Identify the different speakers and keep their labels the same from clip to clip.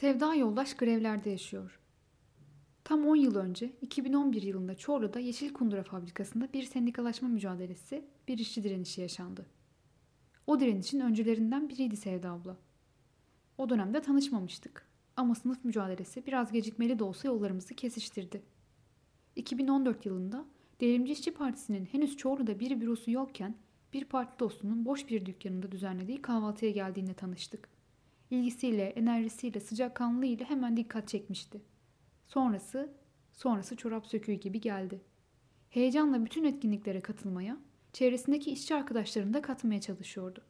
Speaker 1: Sevda Yoldaş grevlerde yaşıyor. Tam 10 yıl önce 2011 yılında Çorlu'da Yeşil Kundura Fabrikası'nda bir sendikalaşma mücadelesi, bir işçi direnişi yaşandı. O direnişin öncülerinden biriydi Sevda abla. O dönemde tanışmamıştık ama sınıf mücadelesi biraz gecikmeli de olsa yollarımızı kesiştirdi. 2014 yılında Devrimci İşçi Partisi'nin henüz Çorlu'da bir bürosu yokken bir parti dostunun boş bir dükkanında düzenlediği kahvaltıya geldiğinde tanıştık. İlgisiyle, enerjisiyle, sıcakkanlılığıyla hemen dikkat çekmişti. Sonrası, sonrası çorap söküğü gibi geldi. Heyecanla bütün etkinliklere katılmaya, çevresindeki işçi arkadaşlarını da katmaya çalışıyordu.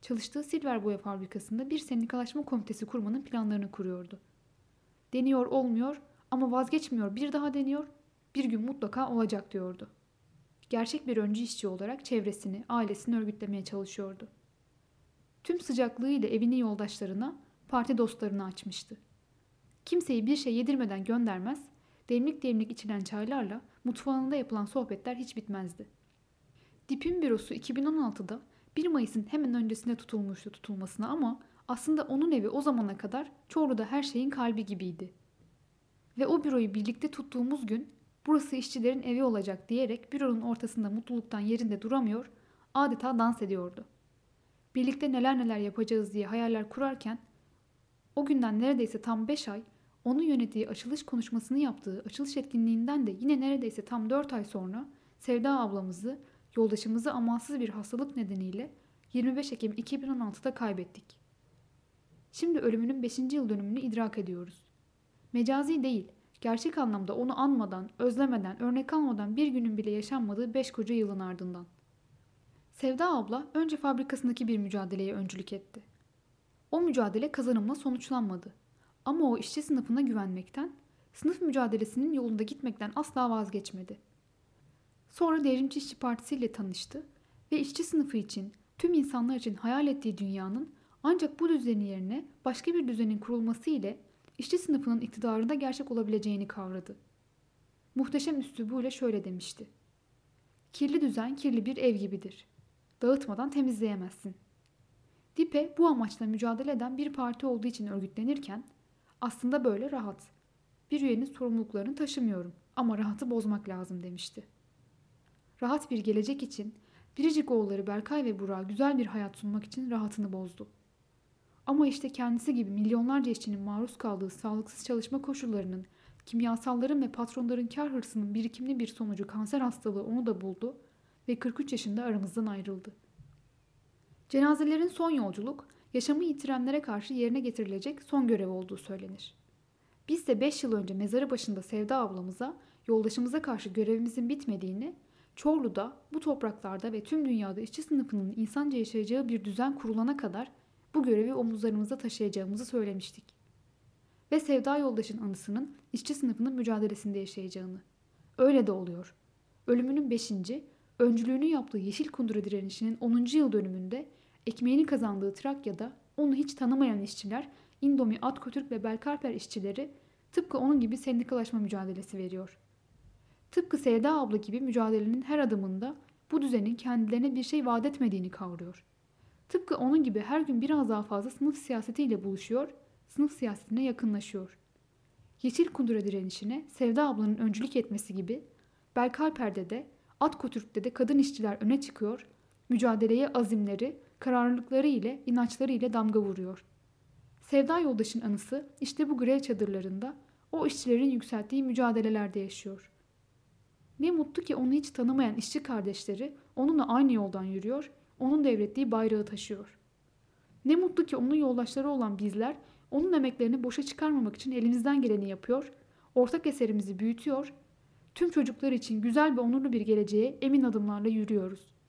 Speaker 1: Çalıştığı silver boya fabrikasında bir sendikalaşma komitesi kurmanın planlarını kuruyordu. Deniyor olmuyor ama vazgeçmiyor bir daha deniyor, bir gün mutlaka olacak diyordu. Gerçek bir öncü işçi olarak çevresini, ailesini örgütlemeye çalışıyordu. Tüm sıcaklığıyla evini yoldaşlarına, parti dostlarına açmıştı. Kimseyi bir şey yedirmeden göndermez, demlik demlik içilen çaylarla mutfağında yapılan sohbetler hiç bitmezdi. Dip'in bürosu 2016'da 1 Mayıs'ın hemen öncesinde tutulmuştu tutulmasına ama aslında onun evi o zamana kadar Çorlu'da her şeyin kalbi gibiydi. Ve o büroyu birlikte tuttuğumuz gün burası işçilerin evi olacak diyerek büronun ortasında mutluluktan yerinde duramıyor, adeta dans ediyordu. Birlikte neler neler yapacağız diye hayaller kurarken o günden neredeyse tam 5 ay onun yönettiği açılış konuşmasını yaptığı açılış etkinliğinden de yine neredeyse tam 4 ay sonra Sevda ablamızı, yoldaşımızı amansız bir hastalık nedeniyle 25 Ekim 2016'da kaybettik. Şimdi ölümünün 5. yıl dönümünü idrak ediyoruz. Mecazi değil, gerçek anlamda onu anmadan, özlemeden, örnek almadan bir günün bile yaşanmadığı 5 koca yılın ardından. Sevda abla önce fabrikasındaki bir mücadeleye öncülük etti. O mücadele kazanımla sonuçlanmadı. Ama o işçi sınıfına güvenmekten, sınıf mücadelesinin yolunda gitmekten asla vazgeçmedi. Sonra Devrimci İşçi Partisi ile tanıştı ve işçi sınıfı için, tüm insanlar için hayal ettiği dünyanın ancak bu düzenin yerine başka bir düzenin kurulması ile işçi sınıfının iktidarında gerçek olabileceğini kavradı. Muhteşem üslubuyla şöyle demişti. Kirli düzen kirli bir ev gibidir. Dağıtmadan temizleyemezsin. Dipe bu amaçla mücadele eden bir parti olduğu için örgütlenirken aslında böyle rahat. Bir üyenin sorumluluklarını taşımıyorum ama rahatı bozmak lazım demişti. Rahat bir gelecek için biricik oğulları Berkay ve Burak'a güzel bir hayat sunmak için rahatını bozdu. Ama işte kendisi gibi milyonlarca işçinin maruz kaldığı sağlıksız çalışma koşullarının, kimyasalların ve patronların kar hırsının birikimli bir sonucu kanser hastalığı onu da buldu ve 43 yaşında aramızdan ayrıldı. Cenazelerin son yolculuk, yaşamı yitirenlere karşı yerine getirilecek son görev olduğu söylenir. Biz de 5 yıl önce mezarı başında Sevda ablamıza, yoldaşımıza karşı görevimizin bitmediğini, Çorlu'da, bu topraklarda ve tüm dünyada işçi sınıfının insanca yaşayacağı bir düzen kurulana kadar bu görevi omuzlarımızda taşıyacağımızı söylemiştik. Ve Sevda yoldaşın anısının işçi sınıfının mücadelesinde yaşayacağını. Öyle de oluyor. Ölümünün 5. öncülüğünü yaptığı Yeşil Kundura direnişinin 10. yıl dönümünde ekmeğini kazandığı Trakya'da onu hiç tanımayan işçiler, Indomi, Atkötürk ve Belkarper işçileri tıpkı onun gibi sendikalaşma mücadelesi veriyor. Tıpkı Sevda abla gibi mücadelenin her adımında bu düzenin kendilerine bir şey vaat etmediğini kavruyor. Tıpkı onun gibi her gün biraz daha fazla sınıf siyasetiyle buluşuyor, sınıf siyasetine yakınlaşıyor. Yeşil kundura direnişine Sevda ablanın öncülük etmesi gibi Belkalper'de de Atkotürk'te de kadın işçiler öne çıkıyor, mücadeleye azimleri, kararlılıkları ile, inançları ile damga vuruyor. Sevda yoldaşın anısı işte bu grev çadırlarında o işçilerin yükselttiği mücadelelerde yaşıyor. Ne mutlu ki onu hiç tanımayan işçi kardeşleri onunla aynı yoldan yürüyor, onun devrettiği bayrağı taşıyor. Ne mutlu ki onun yoldaşları olan bizler onun emeklerini boşa çıkarmamak için elimizden geleni yapıyor, ortak eserimizi büyütüyor, tüm çocuklar için güzel ve onurlu bir geleceğe emin adımlarla yürüyoruz.''